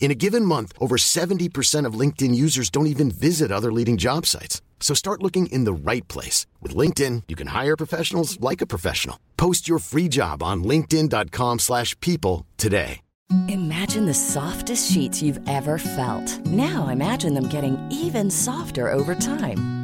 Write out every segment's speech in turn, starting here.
In a given month, over 70% of LinkedIn users don't even visit other leading job sites. So start looking in the right place. With LinkedIn, you can hire professionals like a professional. Post your free job on linkedin.com slash people today. Imagine the softest sheets you've ever felt. Now imagine them getting even softer over time.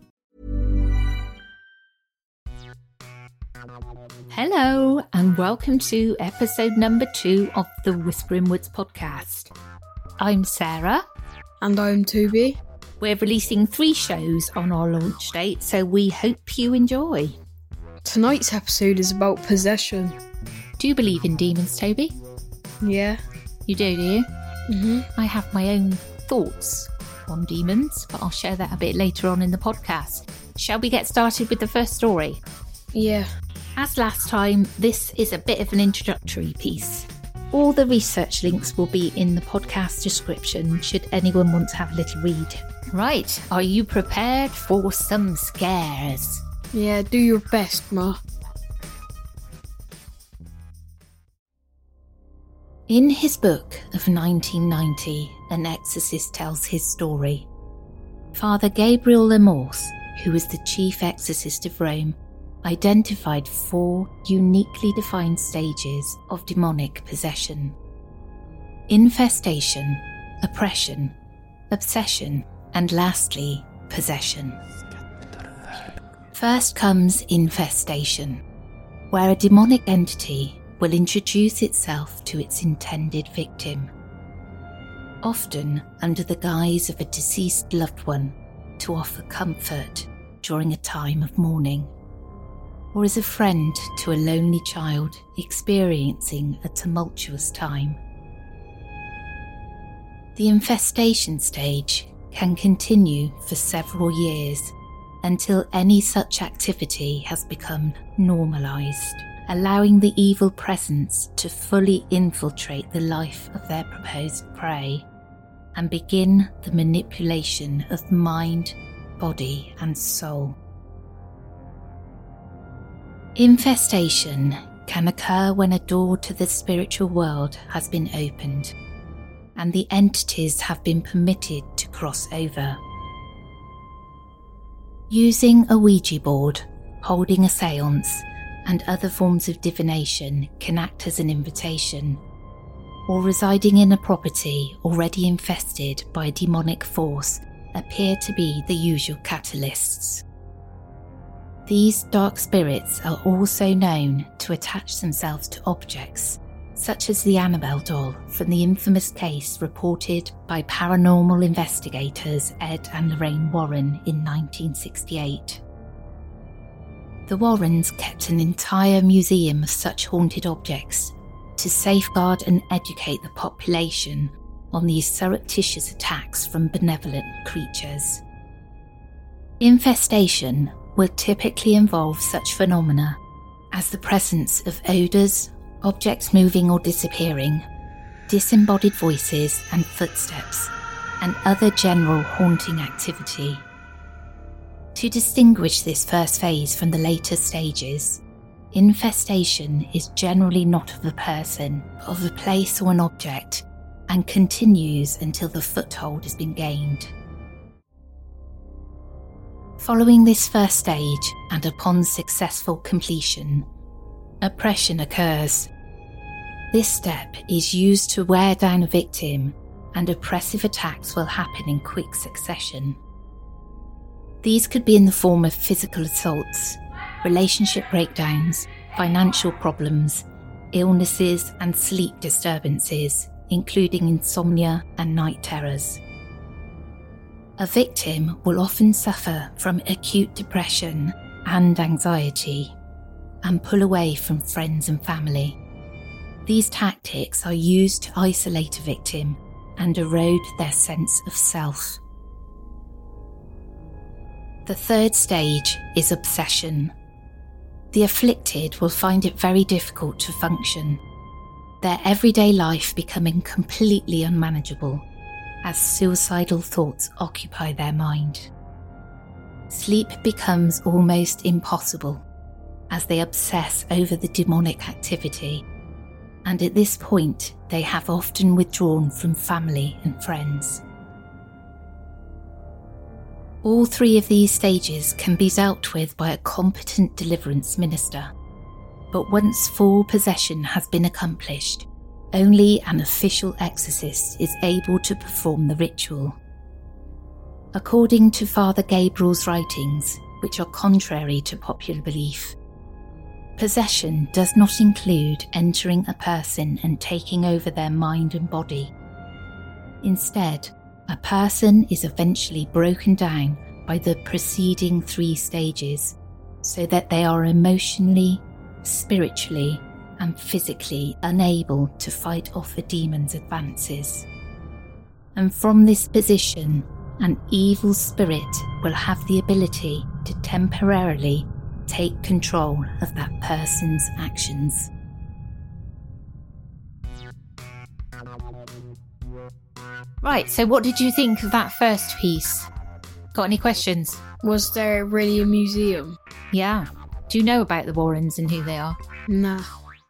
Hello, and welcome to episode number two of the Whispering Woods podcast. I'm Sarah. And I'm Toby. We're releasing three shows on our launch date, so we hope you enjoy. Tonight's episode is about possession. Do you believe in demons, Toby? Yeah. You do, do you? Mm-hmm. I have my own thoughts on demons, but I'll share that a bit later on in the podcast. Shall we get started with the first story? Yeah. As last time, this is a bit of an introductory piece. All the research links will be in the podcast description should anyone want to have a little read. Right, are you prepared for some scares? Yeah, do your best, Ma. In his book of 1990, An Exorcist Tells His Story, Father Gabriele Amorth, who was the chief exorcist of Rome, identified four uniquely defined stages of demonic possession. Infestation, oppression, obsession, and lastly, possession. First comes infestation, where a demonic entity will introduce itself to its intended victim, often under the guise of a deceased loved one to offer comfort during a time of mourning, or as a friend to a lonely child experiencing a tumultuous time. The infestation stage can continue for several years until any such activity has become normalized allowing the evil presence to fully infiltrate the life of their proposed prey and begin the manipulation of mind, body, and soul. Infestation can occur when a door to the spiritual world has been opened and the entities have been permitted to cross over. Using a Ouija board, holding a seance, and other forms of divination can act as an invitation, or residing in a property already infested by a demonic force appear to be the usual catalysts. These dark spirits are also known to attach themselves to objects, such as the Annabelle doll from the infamous case reported by paranormal investigators Ed and Lorraine Warren in 1968. The Warrens kept an entire museum of such haunted objects to safeguard and educate the population on these surreptitious attacks from benevolent creatures. Infestation will typically involve such phenomena as the presence of odours, objects moving or disappearing, disembodied voices and footsteps, and other general haunting activity. To distinguish this first phase from the later stages, infestation is generally not of a person, but of a place or an object, and continues until the foothold has been gained. Following this first stage and upon successful completion, oppression occurs. This step is used to wear down a victim, and oppressive attacks will happen in quick succession. These could be in the form of physical assaults, relationship breakdowns, financial problems, illnesses, and sleep disturbances, including insomnia and night terrors. A victim will often suffer from acute depression and anxiety and pull away from friends and family. These tactics are used to isolate a victim and erode their sense of self. The third stage is obsession. The afflicted will find it very difficult to function, their everyday life becoming completely unmanageable as suicidal thoughts occupy their mind. Sleep becomes almost impossible as they obsess over the demonic activity, and at this point, they have often withdrawn from family and friends. All three of these stages can be dealt with by a competent deliverance minister. But once full possession has been accomplished, only an official exorcist is able to perform the ritual. According to Father Gabriel's writings, which are contrary to popular belief, possession does not include entering a person and taking over their mind and body. Instead, a person is eventually broken down by the preceding three stages so that they are emotionally, spiritually, and physically unable to fight off a demon's advances. And from this position, an evil spirit will have the ability to temporarily take control of that person's actions. Right, so what did you think of that first piece? Got any questions? Was there really a museum? Yeah. Do you know about the Warrens and who they are? Nah.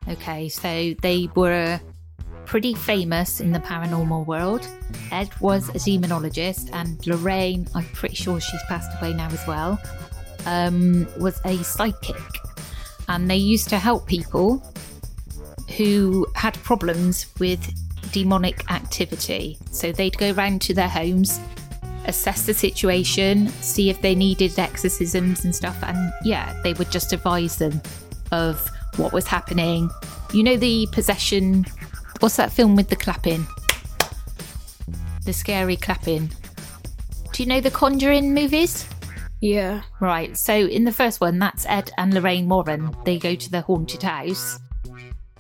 Okay, so they were pretty famous in the paranormal world. Ed was a demonologist, and Lorraine, I'm pretty sure she's passed away now as well, um, was a psychic. And they used to help people who had problems with demonic activity. So they'd go round to their homes, assess the situation, see if they needed exorcisms and stuff, and yeah, they would just advise them of what was happening. You know the possession. What's that film with the clapping? The scary clapping. Do you know the Conjuring movies? Yeah. Right. So in the first one, that's Ed and Lorraine Warren. They go to the haunted house,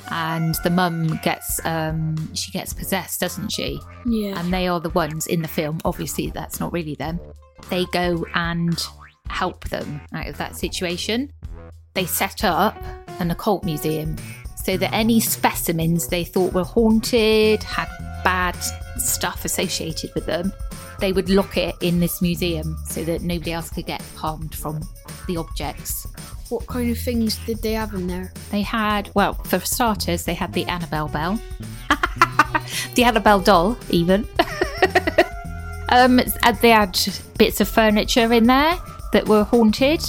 and the mum gets um she gets possessed, doesn't she? Yeah. And they are the ones in the film. Obviously, that's not really them. They go and help them out of that situation. They set up an occult museum so that any specimens they thought were haunted, had bad stuff associated with them, they would lock it in this museum so that nobody else could get harmed from the objects. What kind of things did they have in there? They had, well, for starters, they had the Annabelle bell, the Annabelle doll, even. um, they had bits of furniture in there that were haunted.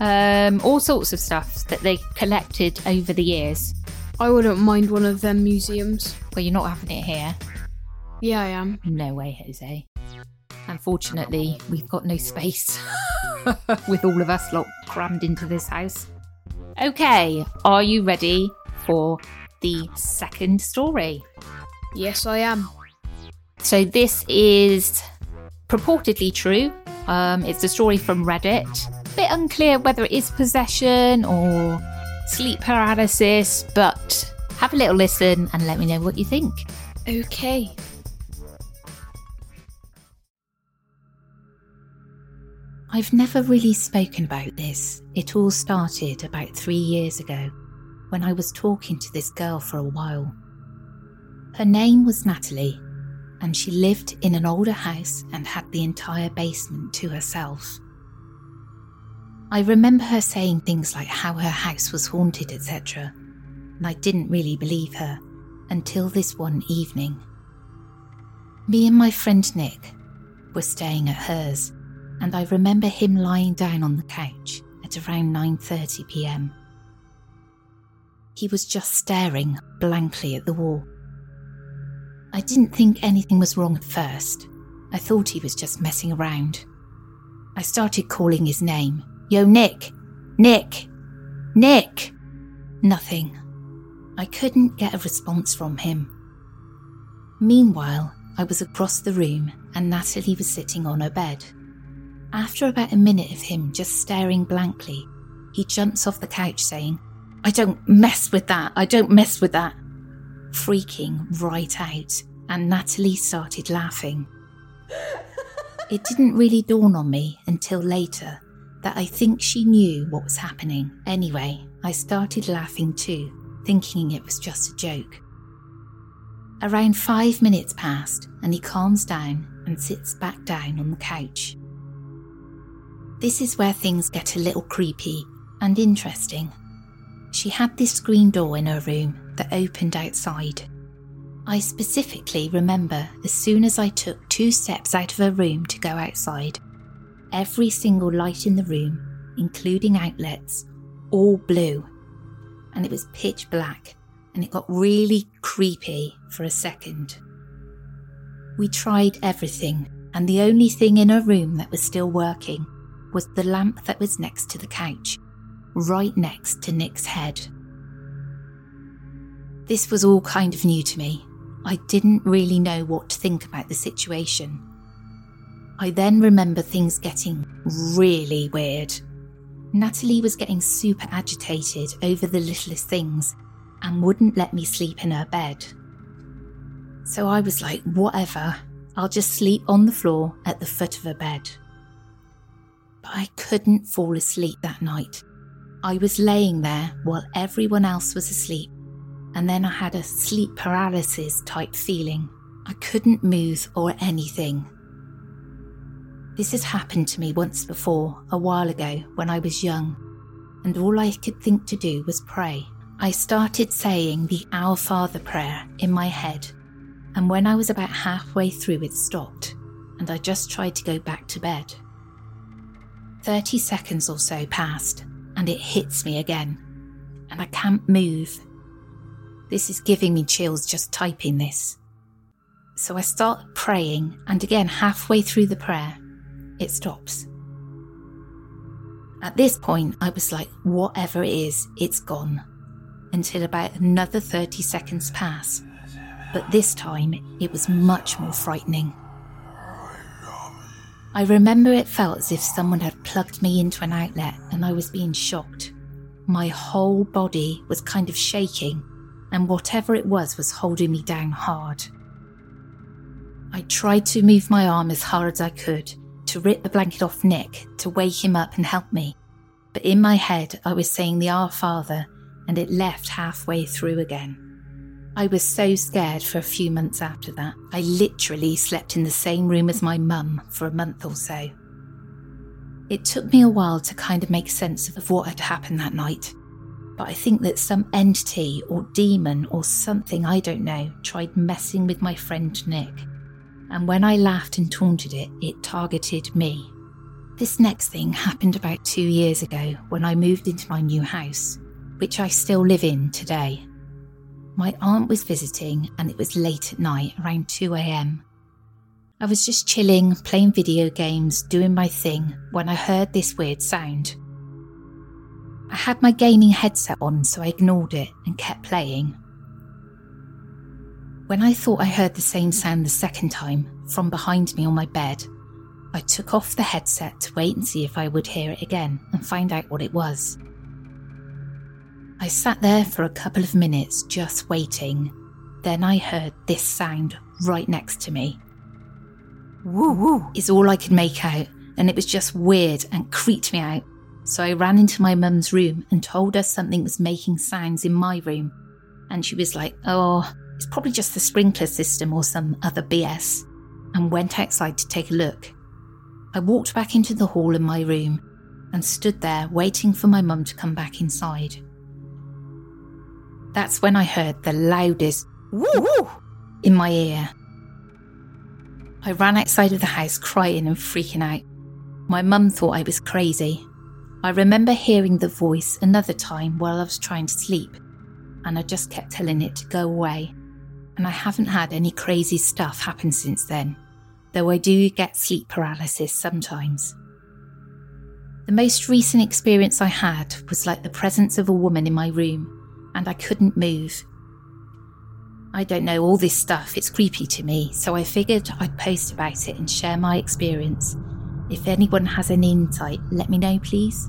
Um, all sorts of stuff that they collected over the years. I wouldn't mind one of them museums. Well, you're not having it here. Yeah, I am. No way, Jose. Unfortunately, we've got no space with all of us lot crammed into this house. Okay, are you ready for the second story? Yes, I am. So, this is purportedly true. Um, it's a story from Reddit. Bit unclear whether it is possession or sleep paralysis, but have a little listen and let me know what you think. Okay. I've never really spoken about this. It all started about three years ago when I was talking to this girl for a while. Her name was Natalie, and she lived in an older house and had the entire basement to herself. I remember her saying things like how her house was haunted, etc., and I didn't really believe her until this one evening. Me and my friend Nick were staying at hers, and I remember him lying down on the couch at around 9:30 p.m. He was just staring blankly at the wall. I didn't think anything was wrong at first. I thought he was just messing around. I started calling his name. Yo, Nick! Nick! Nick! Nothing. I couldn't get a response from him. Meanwhile, I was across the room and Natalie was sitting on her bed. After about a minute of him just staring blankly, he jumps off the couch saying, I don't mess with that, I don't mess with that. Freaking right out, and Natalie started laughing. It didn't really dawn on me until later that I think she knew what was happening. Anyway, I started laughing too, thinking it was just a joke. Around five minutes passed, and he calms down and sits back down on the couch. This is where things get a little creepy and interesting. She had this screen door in her room that opened outside. I specifically remember as soon as I took two steps out of her room to go outside, every single light in the room, including outlets, all blew, and it was pitch black, and it got really creepy for a second. We tried everything, and the only thing in our room that was still working was the lamp that was next to the couch, right next to Nick's head. This was all kind of new to me. I didn't really know what to think about the situation. I then remember things getting really weird. Natalie was getting super agitated over the littlest things and wouldn't let me sleep in her bed. So I was like, whatever, I'll just sleep on the floor at the foot of her bed. But I couldn't fall asleep that night. I was laying there while everyone else was asleep, and then I had a sleep paralysis type feeling. I couldn't move or anything. This has happened to me once before, a while ago, when I was young, and all I could think to do was pray. I started saying the Our Father prayer in my head, and when I was about halfway through, it stopped, and I just tried to go back to bed. 30 seconds or so passed, and it hits me again, and I can't move. This is giving me chills just typing this. So I start praying, and again, halfway through the prayer, it stops. At this point, I was like, whatever it is, it's gone. Until about another 30 seconds pass. But this time, it was much more frightening. I remember it felt as if someone had plugged me into an outlet and I was being shocked. My whole body was kind of shaking, and whatever it was was holding me down hard. I tried to move my arm as hard as I could to rip the blanket off Nick to wake him up and help me, but in my head I was saying the Our Father and it left halfway through again. I was so scared for a few months after that. I literally slept in the same room as my mum for a month or so. It took me a while to kind of make sense of what had happened that night, but I think that some entity or demon or something I don't know tried messing with my friend Nick. And when I laughed and taunted it, it targeted me. This next thing happened about two years ago when I moved into my new house, which I still live in today. My aunt was visiting and it was late at night, around 2am. I was just chilling, playing video games, doing my thing, when I heard this weird sound. I had my gaming headset on, so I ignored it and kept playing. When I thought I heard the same sound the second time, from behind me on my bed, I took off the headset to wait and see if I would hear it again and find out what it was. I sat there for a couple of minutes just waiting. Then I heard this sound right next to me. Woo woo is all I could make out, and it was just weird and creeped me out. So I ran into my mum's room and told her something was making sounds in my room. And she was like, oh, it's probably just the sprinkler system or some other BS, and went outside to take a look. I walked back into the hall in my room and stood there waiting for my mum to come back inside. That's when I heard the loudest woo woo in my ear. I ran outside of the house crying and freaking out. My mum thought I was crazy. I remember hearing the voice another time while I was trying to sleep, and I just kept telling it to go away. And I haven't had any crazy stuff happen since then, though I do get sleep paralysis sometimes. The most recent experience I had was like the presence of a woman in my room, and I couldn't move. I don't know all this stuff, it's creepy to me, so I figured I'd post about it and share my experience. If anyone has any insight, let me know, please.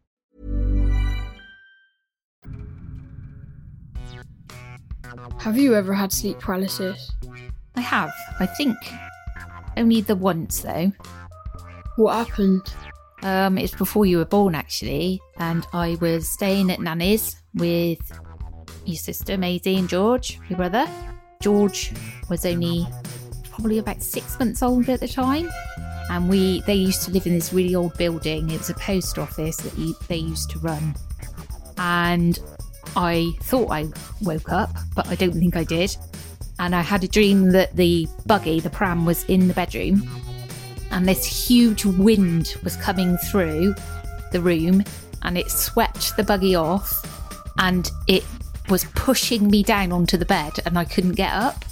Have you ever had sleep paralysis? I have, I think. Only the once, though. What happened? Um, it's before you were born, actually, and I was staying at Nanny's with your sister Maisie and George, your brother. George was only probably about six months old at the time, and we they used to live in this really old building. It was a post office that you, they used to run, and I thought I woke up, but I don't think I did. And I had a dream that the buggy, the pram, was in the bedroom and this huge wind was coming through the room and it swept the buggy off and it was pushing me down onto the bed and I couldn't get up.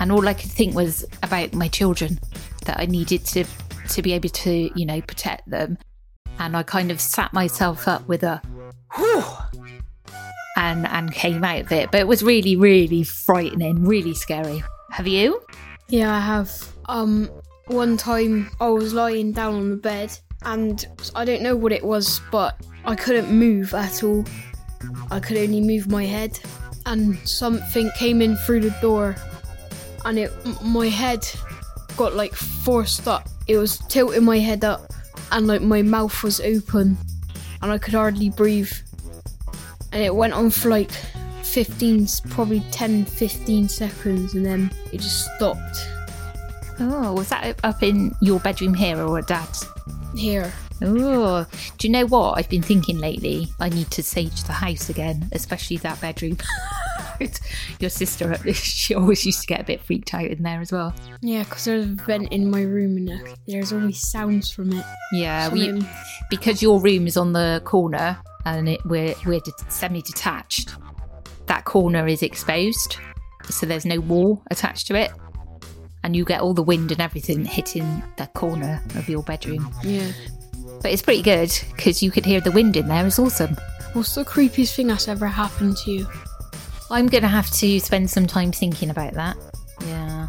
And all I could think was about my children that I needed to to be able to, you know, protect them. And I kind of sat myself up with a whew and and came out of it. But it was really, really frightening, really scary. Have you? Yeah, I have. Um, one time I was lying down on the bed and I don't know what it was, but I couldn't move at all. I could only move my head, and something came in through the door, and it my head got like forced up. It was tilting my head up, and like my mouth was open, and I could hardly breathe. And it went on for like 15, probably 10, 15 seconds, and then it just stopped. Oh, was that up in your bedroom here or at dad's? Here. Oh, do you know what I've been thinking lately? I need to sage the house again, especially that bedroom. Your sister, she always used to get a bit freaked out in there as well. Yeah, because there's a vent in my room and there's always sounds from it. Yeah, we, because your room is on the corner and it, we're we're semi-detached. That corner is exposed, so there's no wall attached to it and you get all the wind and everything hitting the corner of your bedroom. Yeah. But it's pretty good because you could hear the wind in there. It's awesome. What's the creepiest thing that's ever happened to you? I'm going to have to spend some time thinking about that. Yeah,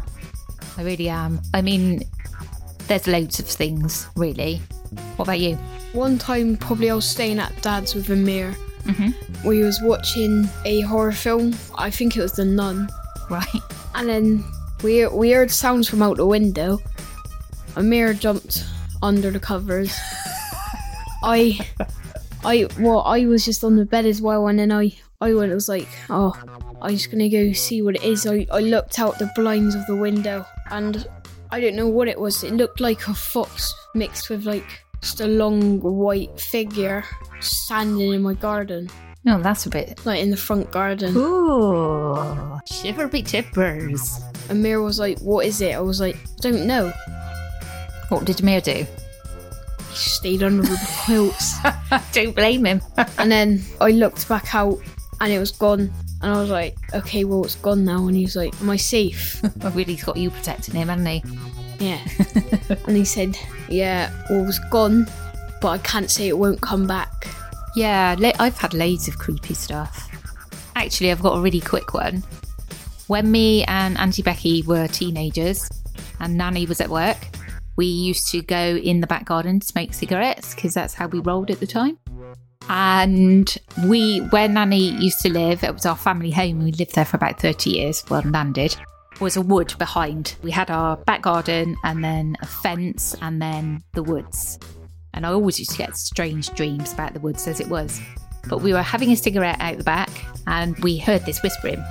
I really am. I mean, there's loads of things, really. What about you? One time, probably I was staying at Dad's with Amir. Mm-hmm. We was watching a horror film. I think it was The Nun. Right. And then we we heard sounds from out the window. Amir jumped under the covers. I, I, well, I was just on the bed as well, and then I, I went. I was like, oh, I'm just gonna go see what it is. I, I looked out the blinds of the window, and I don't know what it was. It looked like a fox mixed with like just a long white figure standing in my garden. No, oh, that's a bit like in the front garden. Ooh, shivery tippers. Amir was like, "What is it?" I was like, "Don't know." What did Amir do? He stayed under the quilts. Don't blame him. and then I looked back out, and it was gone. And I was like, okay, well, it's gone now. And he was like, am I safe? Well, really's got you protecting him, hasn't he? yeah. and he said, yeah, well, it's gone, but I can't say it won't come back. Yeah, I've had loads of creepy stuff. Actually, I've got a really quick one. When me and Auntie Becky were teenagers and Nanny was at work, we used to go in the back garden to smoke cigarettes because that's how we rolled at the time. And we, where Nanny used to live, it was our family home. We lived there for about 30 years. Well, Nan did. Was a wood behind. We had our back garden and then a fence and then the woods. And I always used to get strange dreams about the woods as it was. But we were having a cigarette out the back and we heard this whispering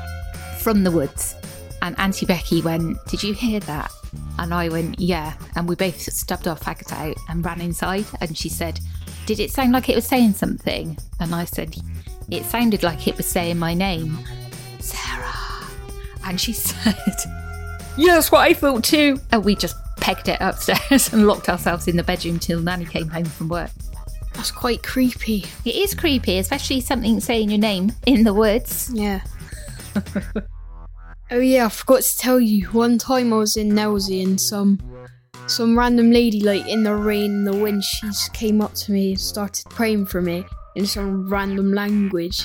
from the woods. And Auntie Becky went, Did you hear that? And I went, Yeah. And we both stubbed our faggot out and ran inside. And she said, Did it sound like it was saying something? And I said, It sounded like it was saying my name, Sarah. And she said, Yeah, that's what I thought too. And we just pegged it upstairs and locked ourselves in the bedroom till Nanny came home from work. That's quite creepy. It is creepy, especially something saying your name in the woods. Yeah. oh yeah, I forgot to tell you. One time I was in Nelsey and some some random lady, like in the rain and the wind, she just came up to me and started praying for me in some random language.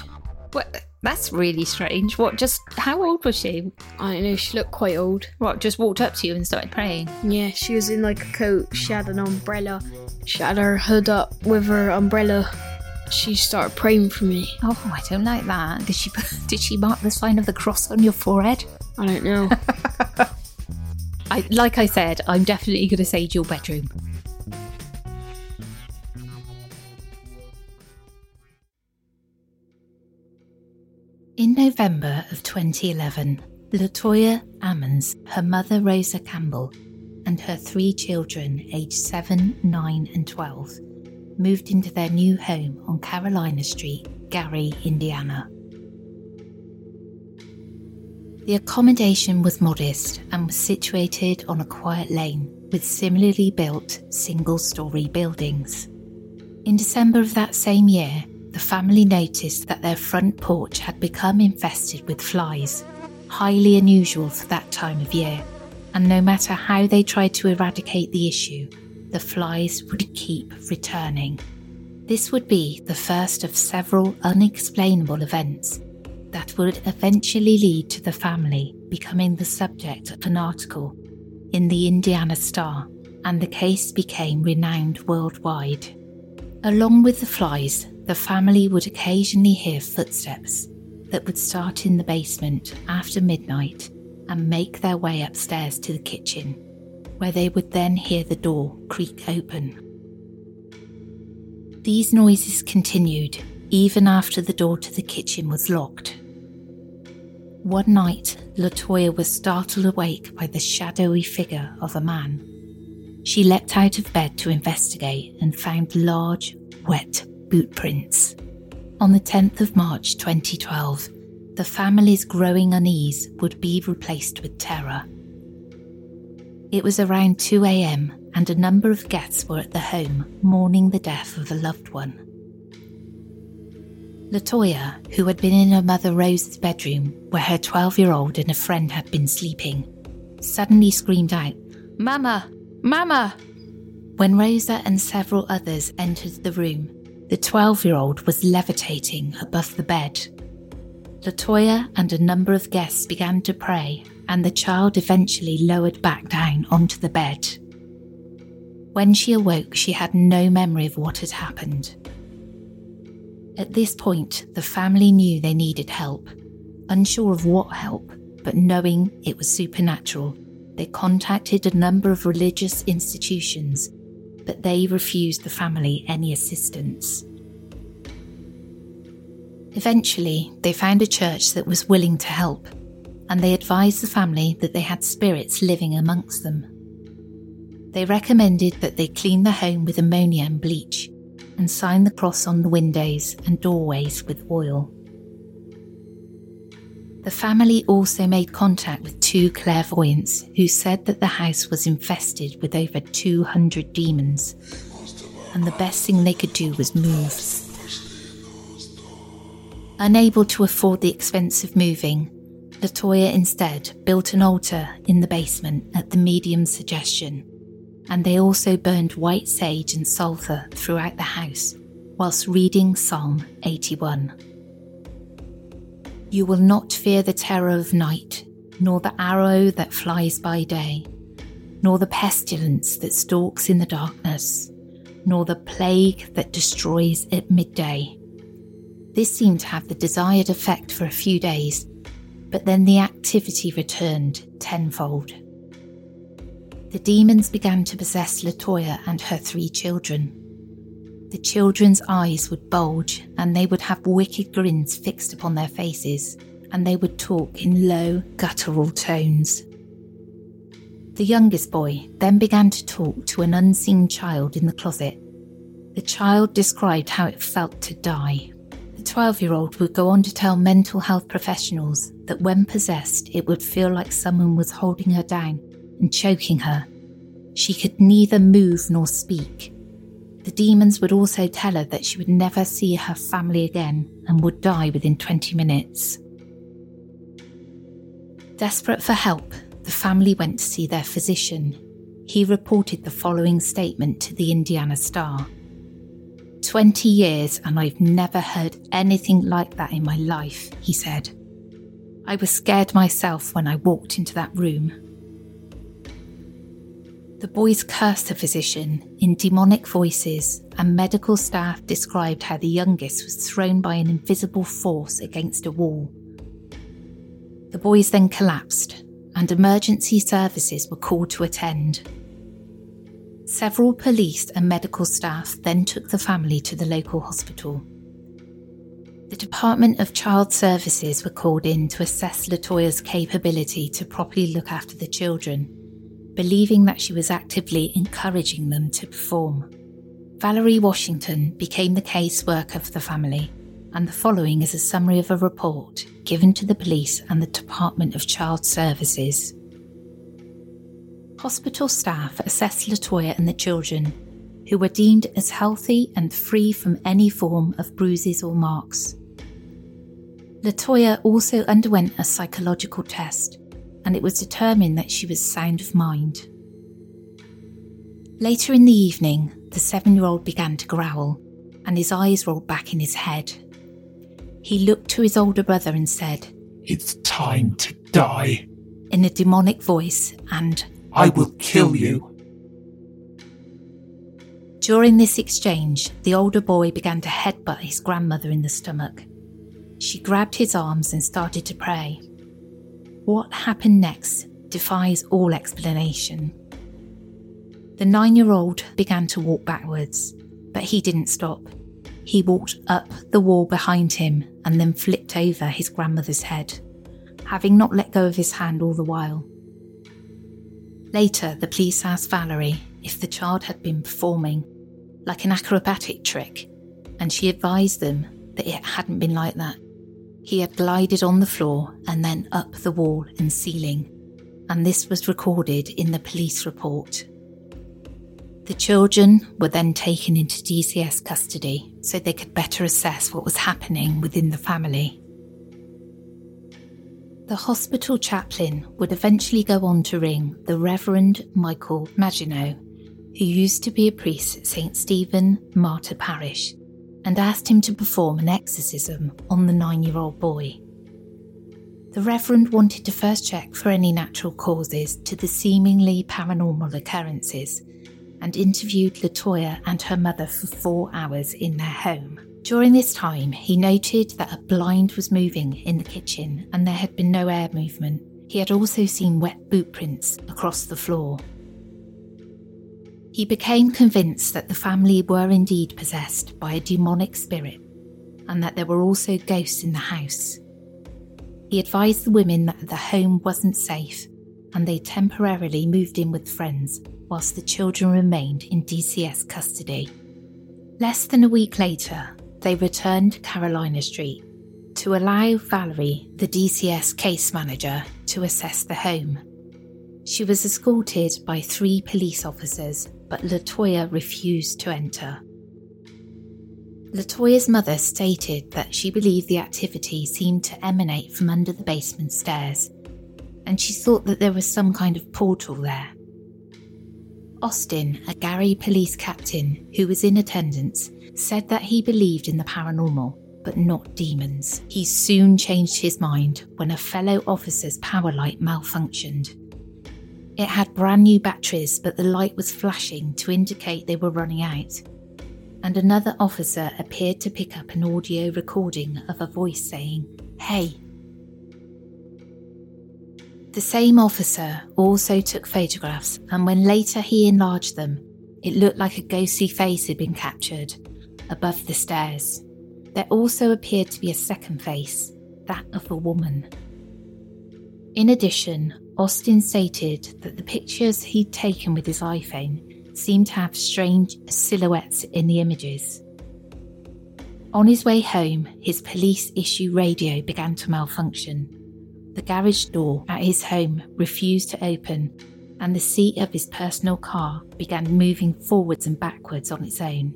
What? That's really strange. What? Just how old was she? I don't know. She looked quite old. What? Just walked up to you and started praying. Yeah, she was in like a coat. She had an umbrella. She had her hood up with her umbrella. She started praying for me. Oh, I don't like that. Did she? Did she mark the sign of the cross on your forehead? I don't know. I, like I said, I'm definitely going to sage your bedroom. In November of 2011, Latoya Ammons, her mother Rosa Campbell, and her three children, aged 7, 9, and 12, moved into their new home on Carolina Street, Gary, Indiana. The accommodation was modest and was situated on a quiet lane with similarly built single story buildings. In December of that same year, the family noticed that their front porch had become infested with flies, highly unusual for that time of year, and no matter how they tried to eradicate the issue, the flies would keep returning. This would be the first of several unexplainable events that would eventually lead to the family becoming the subject of an article in the Indiana Star, and the case became renowned worldwide. Along with the flies, the family would occasionally hear footsteps that would start in the basement after midnight and make their way upstairs to the kitchen, where they would then hear the door creak open. These noises continued even after the door to the kitchen was locked. One night, Latoya was startled awake by the shadowy figure of a man. She leapt out of bed to investigate and found large, wet boot prints. On the 10th of March 2012, the family's growing unease would be replaced with terror. It was around 2 am, and a number of guests were at the home mourning the death of a loved one. Latoya, who had been in her mother Rose's bedroom where her 12 year old and a friend had been sleeping, suddenly screamed out, Mama! Mama! When Rosa and several others entered the room, the 12 year old was levitating above the bed. Latoya and a number of guests began to pray, and the child eventually lowered back down onto the bed. When she awoke, she had no memory of what had happened. At this point, the family knew they needed help. Unsure of what help, but knowing it was supernatural, they contacted a number of religious institutions, but they refused the family any assistance. Eventually, they found a church that was willing to help, and they advised the family that they had spirits living amongst them. They recommended that they clean the home with ammonia and bleach and sign the cross on the windows and doorways with oil. The family also made contact with two clairvoyants who said that the house was infested with over 200 demons, and the best thing they could do was move. Unable to afford the expense of moving, Latoya instead built an altar in the basement at the medium's suggestion, and they also burned white sage and sulphur throughout the house whilst reading Psalm 81. You will not fear the terror of night, nor the arrow that flies by day, nor the pestilence that stalks in the darkness, nor the plague that destroys at midday. This seemed to have the desired effect for a few days, but then the activity returned tenfold. The demons began to possess Latoya and her three children. The children's eyes would bulge and they would have wicked grins fixed upon their faces, and they would talk in low, guttural tones. The youngest boy then began to talk to an unseen child in the closet. The child described how it felt to die. The 12 year old would go on to tell mental health professionals that when possessed, it would feel like someone was holding her down and choking her. She could neither move nor speak. The demons would also tell her that she would never see her family again and would die within 20 minutes. Desperate for help, the family went to see their physician. He reported the following statement to the Indiana Star 20 years and I've never heard anything like that in my life, he said. I was scared myself when I walked into that room. The boys cursed the physician in demonic voices, and medical staff described how the youngest was thrown by an invisible force against a wall. The boys then collapsed, and emergency services were called to attend. Several police and medical staff then took the family to the local hospital. The Department of Child Services were called in to assess Latoya's capability to properly look after the children, believing that she was actively encouraging them to perform. Valerie Washington became the caseworker for the family, and the following is a summary of a report given to the police and the Department of Child Services. Hospital staff assessed Latoya and the children, who were deemed as healthy and free from any form of bruises or marks. Latoya also underwent a psychological test, and it was determined that she was sound of mind. Later in the evening, the seven year old began to growl, and his eyes rolled back in his head. He looked to his older brother and said, It's time to die. in a demonic voice, and I will kill you. During this exchange, the older boy began to headbutt his grandmother in the stomach. She grabbed his arms and started to pray. What happened next defies all explanation. The nine year old began to walk backwards, but he didn't stop. He walked up the wall behind him and then flipped over his grandmother's head, having not let go of his hand all the while. Later, the police asked Valerie if the child had been performing like an acrobatic trick, and she advised them that it hadn't been like that. He had glided on the floor and then up the wall and ceiling, and this was recorded in the police report. The children were then taken into DCS custody so they could better assess what was happening within the family. The hospital chaplain would eventually go on to ring the Reverend Michael Maginot, who used to be a priest at St. Stephen Martyr Parish, and asked him to perform an exorcism on the nine year old boy. The Reverend wanted to first check for any natural causes to the seemingly paranormal occurrences and interviewed Latoya and her mother for four hours in their home. During this time, he noted that a blind was moving in the kitchen and there had been no air movement. He had also seen wet boot prints across the floor. He became convinced that the family were indeed possessed by a demonic spirit and that there were also ghosts in the house. He advised the women that the home wasn't safe and they temporarily moved in with friends whilst the children remained in DCS custody. Less than a week later, they returned to Carolina Street to allow Valerie, the DCS case manager, to assess the home. She was escorted by three police officers, but Latoya refused to enter. Latoya's mother stated that she believed the activity seemed to emanate from under the basement stairs, and she thought that there was some kind of portal there. Austin, a Gary police captain who was in attendance, said that he believed in the paranormal, but not demons. He soon changed his mind when a fellow officer's power light malfunctioned. It had brand new batteries, but the light was flashing to indicate they were running out. And another officer appeared to pick up an audio recording of a voice saying, Hey. The same officer also took photographs, and when later he enlarged them, it looked like a ghostly face had been captured above the stairs. There also appeared to be a second face, that of a woman. In addition, Austin stated that the pictures he'd taken with his iPhone seemed to have strange silhouettes in the images. On his way home, his police issue radio began to malfunction. The garage door at his home refused to open, and the seat of his personal car began moving forwards and backwards on its own.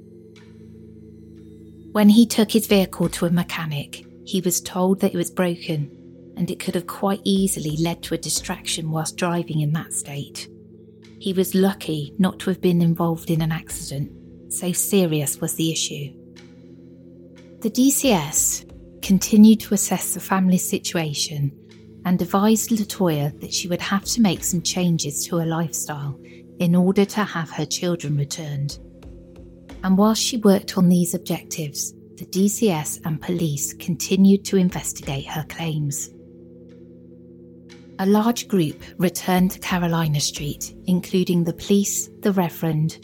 When he took his vehicle to a mechanic, he was told that it was broken and it could have quite easily led to a distraction whilst driving in that state. He was lucky not to have been involved in an accident, so serious was the issue. The DCS continued to assess the family's situation and advised Latoya that she would have to make some changes to her lifestyle in order to have her children returned. And whilst she worked on these objectives, the DCS and police continued to investigate her claims a large group returned to Carolina Street, including the police, the Reverend,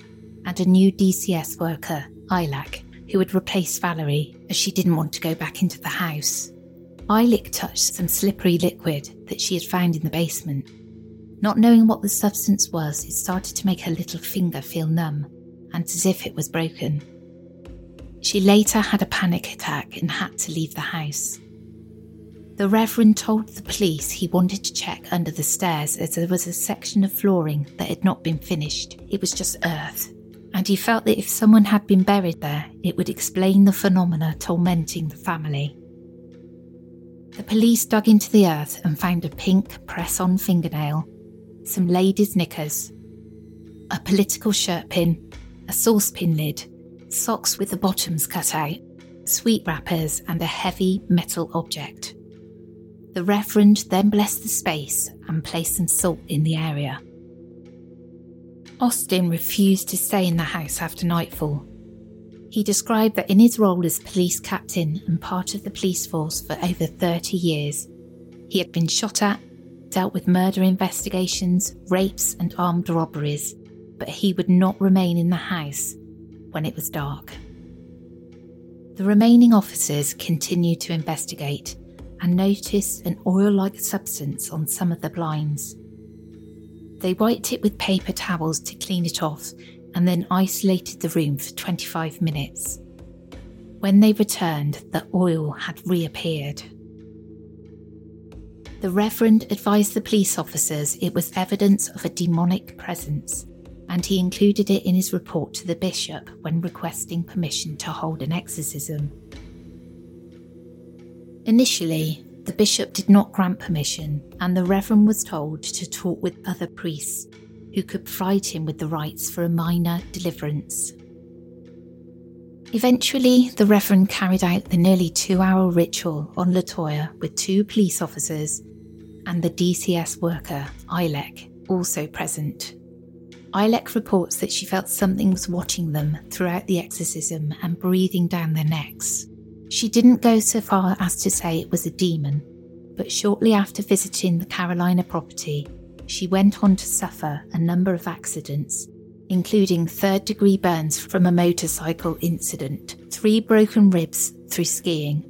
and a new DCS worker, Ilac, who would replace Valerie as she didn't want to go back into the house. Ilac touched some slippery liquid that she had found in the basement. Not knowing what the substance was, it started to make her little finger feel numb and as if it was broken. She later had a panic attack and had to leave the house. The Reverend told the police he wanted to check under the stairs as there was a section of flooring that had not been finished. It was just earth. And he felt that if someone had been buried there, it would explain the phenomena tormenting the family. The police dug into the earth and found a pink press on fingernail, some ladies' knickers, a political shirt pin, a saucepan lid, socks with the bottoms cut out, sweet wrappers, and a heavy metal object. The Reverend then blessed the space and placed some salt in the area. Austin refused to stay in the house after nightfall. He described that in his role as police captain and part of the police force for over 30 years, he had been shot at, dealt with murder investigations, rapes, and armed robberies, but he would not remain in the house when it was dark. The remaining officers continued to investigate and noticed an oil like substance on some of the blinds. They wiped it with paper towels to clean it off and then isolated the room for 25 minutes. When they returned, the oil had reappeared. The Reverend advised the police officers it was evidence of a demonic presence, and he included it in his report to the bishop when requesting permission to hold an exorcism. Initially, the bishop did not grant permission, and the Reverend was told to talk with other priests who could provide him with the rites for a minor deliverance. Eventually, the Reverend carried out the nearly two hour ritual on Latoya with two police officers and the DCS worker, Ilek, also present. Ilek reports that she felt something was watching them throughout the exorcism and breathing down their necks. She didn't go so far as to say it was a demon, but shortly after visiting the Carolina property, she went on to suffer a number of accidents, including third degree burns from a motorcycle incident, three broken ribs through skiing,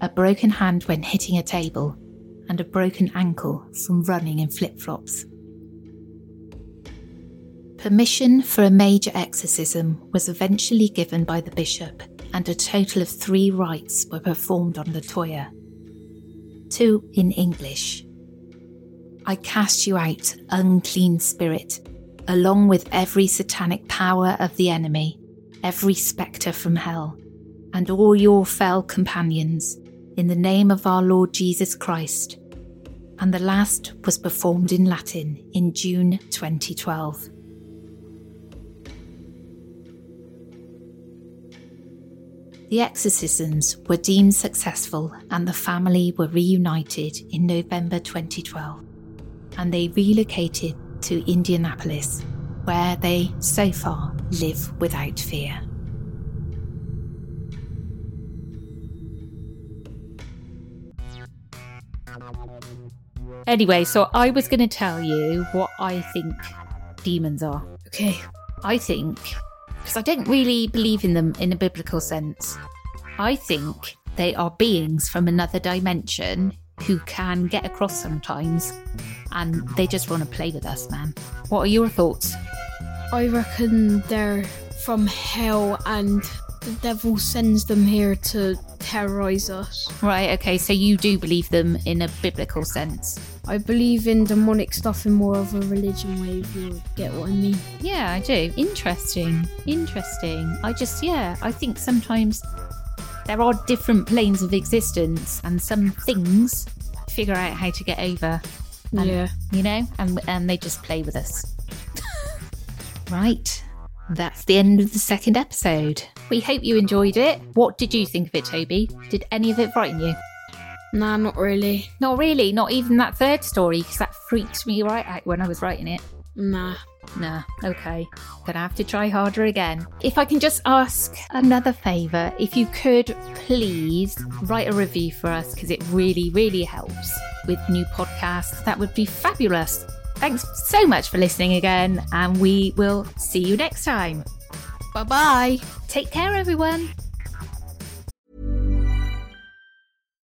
a broken hand when hitting a table, and a broken ankle from running in flip flops. Permission for a major exorcism was eventually given by the bishop and a total of three rites were performed on Latoya. Two in English. I cast you out, unclean spirit, along with every satanic power of the enemy, every spectre from hell, and all your fell companions, in the name of our Lord Jesus Christ. And the last was performed in Latin in June 2012. The exorcisms were deemed successful and the family were reunited in November 2012. And they relocated to Indianapolis, where they so far live without fear. Anyway, so I was going to tell you what I think demons are. Okay. I think, because I don't really believe in them in a biblical sense, I think they are beings from another dimension who can get across sometimes and they just want to play with us, man. What are your thoughts? I reckon they're from hell and the devil sends them here to terrorize us. Right, okay, so you do believe them in a biblical sense. I believe in demonic stuff in more of a religion way, if you get what I mean. Yeah, I do. Interesting. Interesting. I just, yeah, I think sometimes there are different planes of existence and some things figure out how to get over. And, Yeah. You know, and, and they just play with us. right. That's the end of the second episode. We hope you enjoyed it. What did you think of it, Toby? Did any of it frighten you? Nah, not really. Not really, not even that third story, because that freaked me right out when I was writing it. Nah. Nah, okay. Gonna have to try harder again. If I can just ask another favour, if you could please write a review for us, because it really, really helps with new podcasts, that would be fabulous. Thanks so much for listening again, and we will see you next time. Bye bye. Take care, everyone.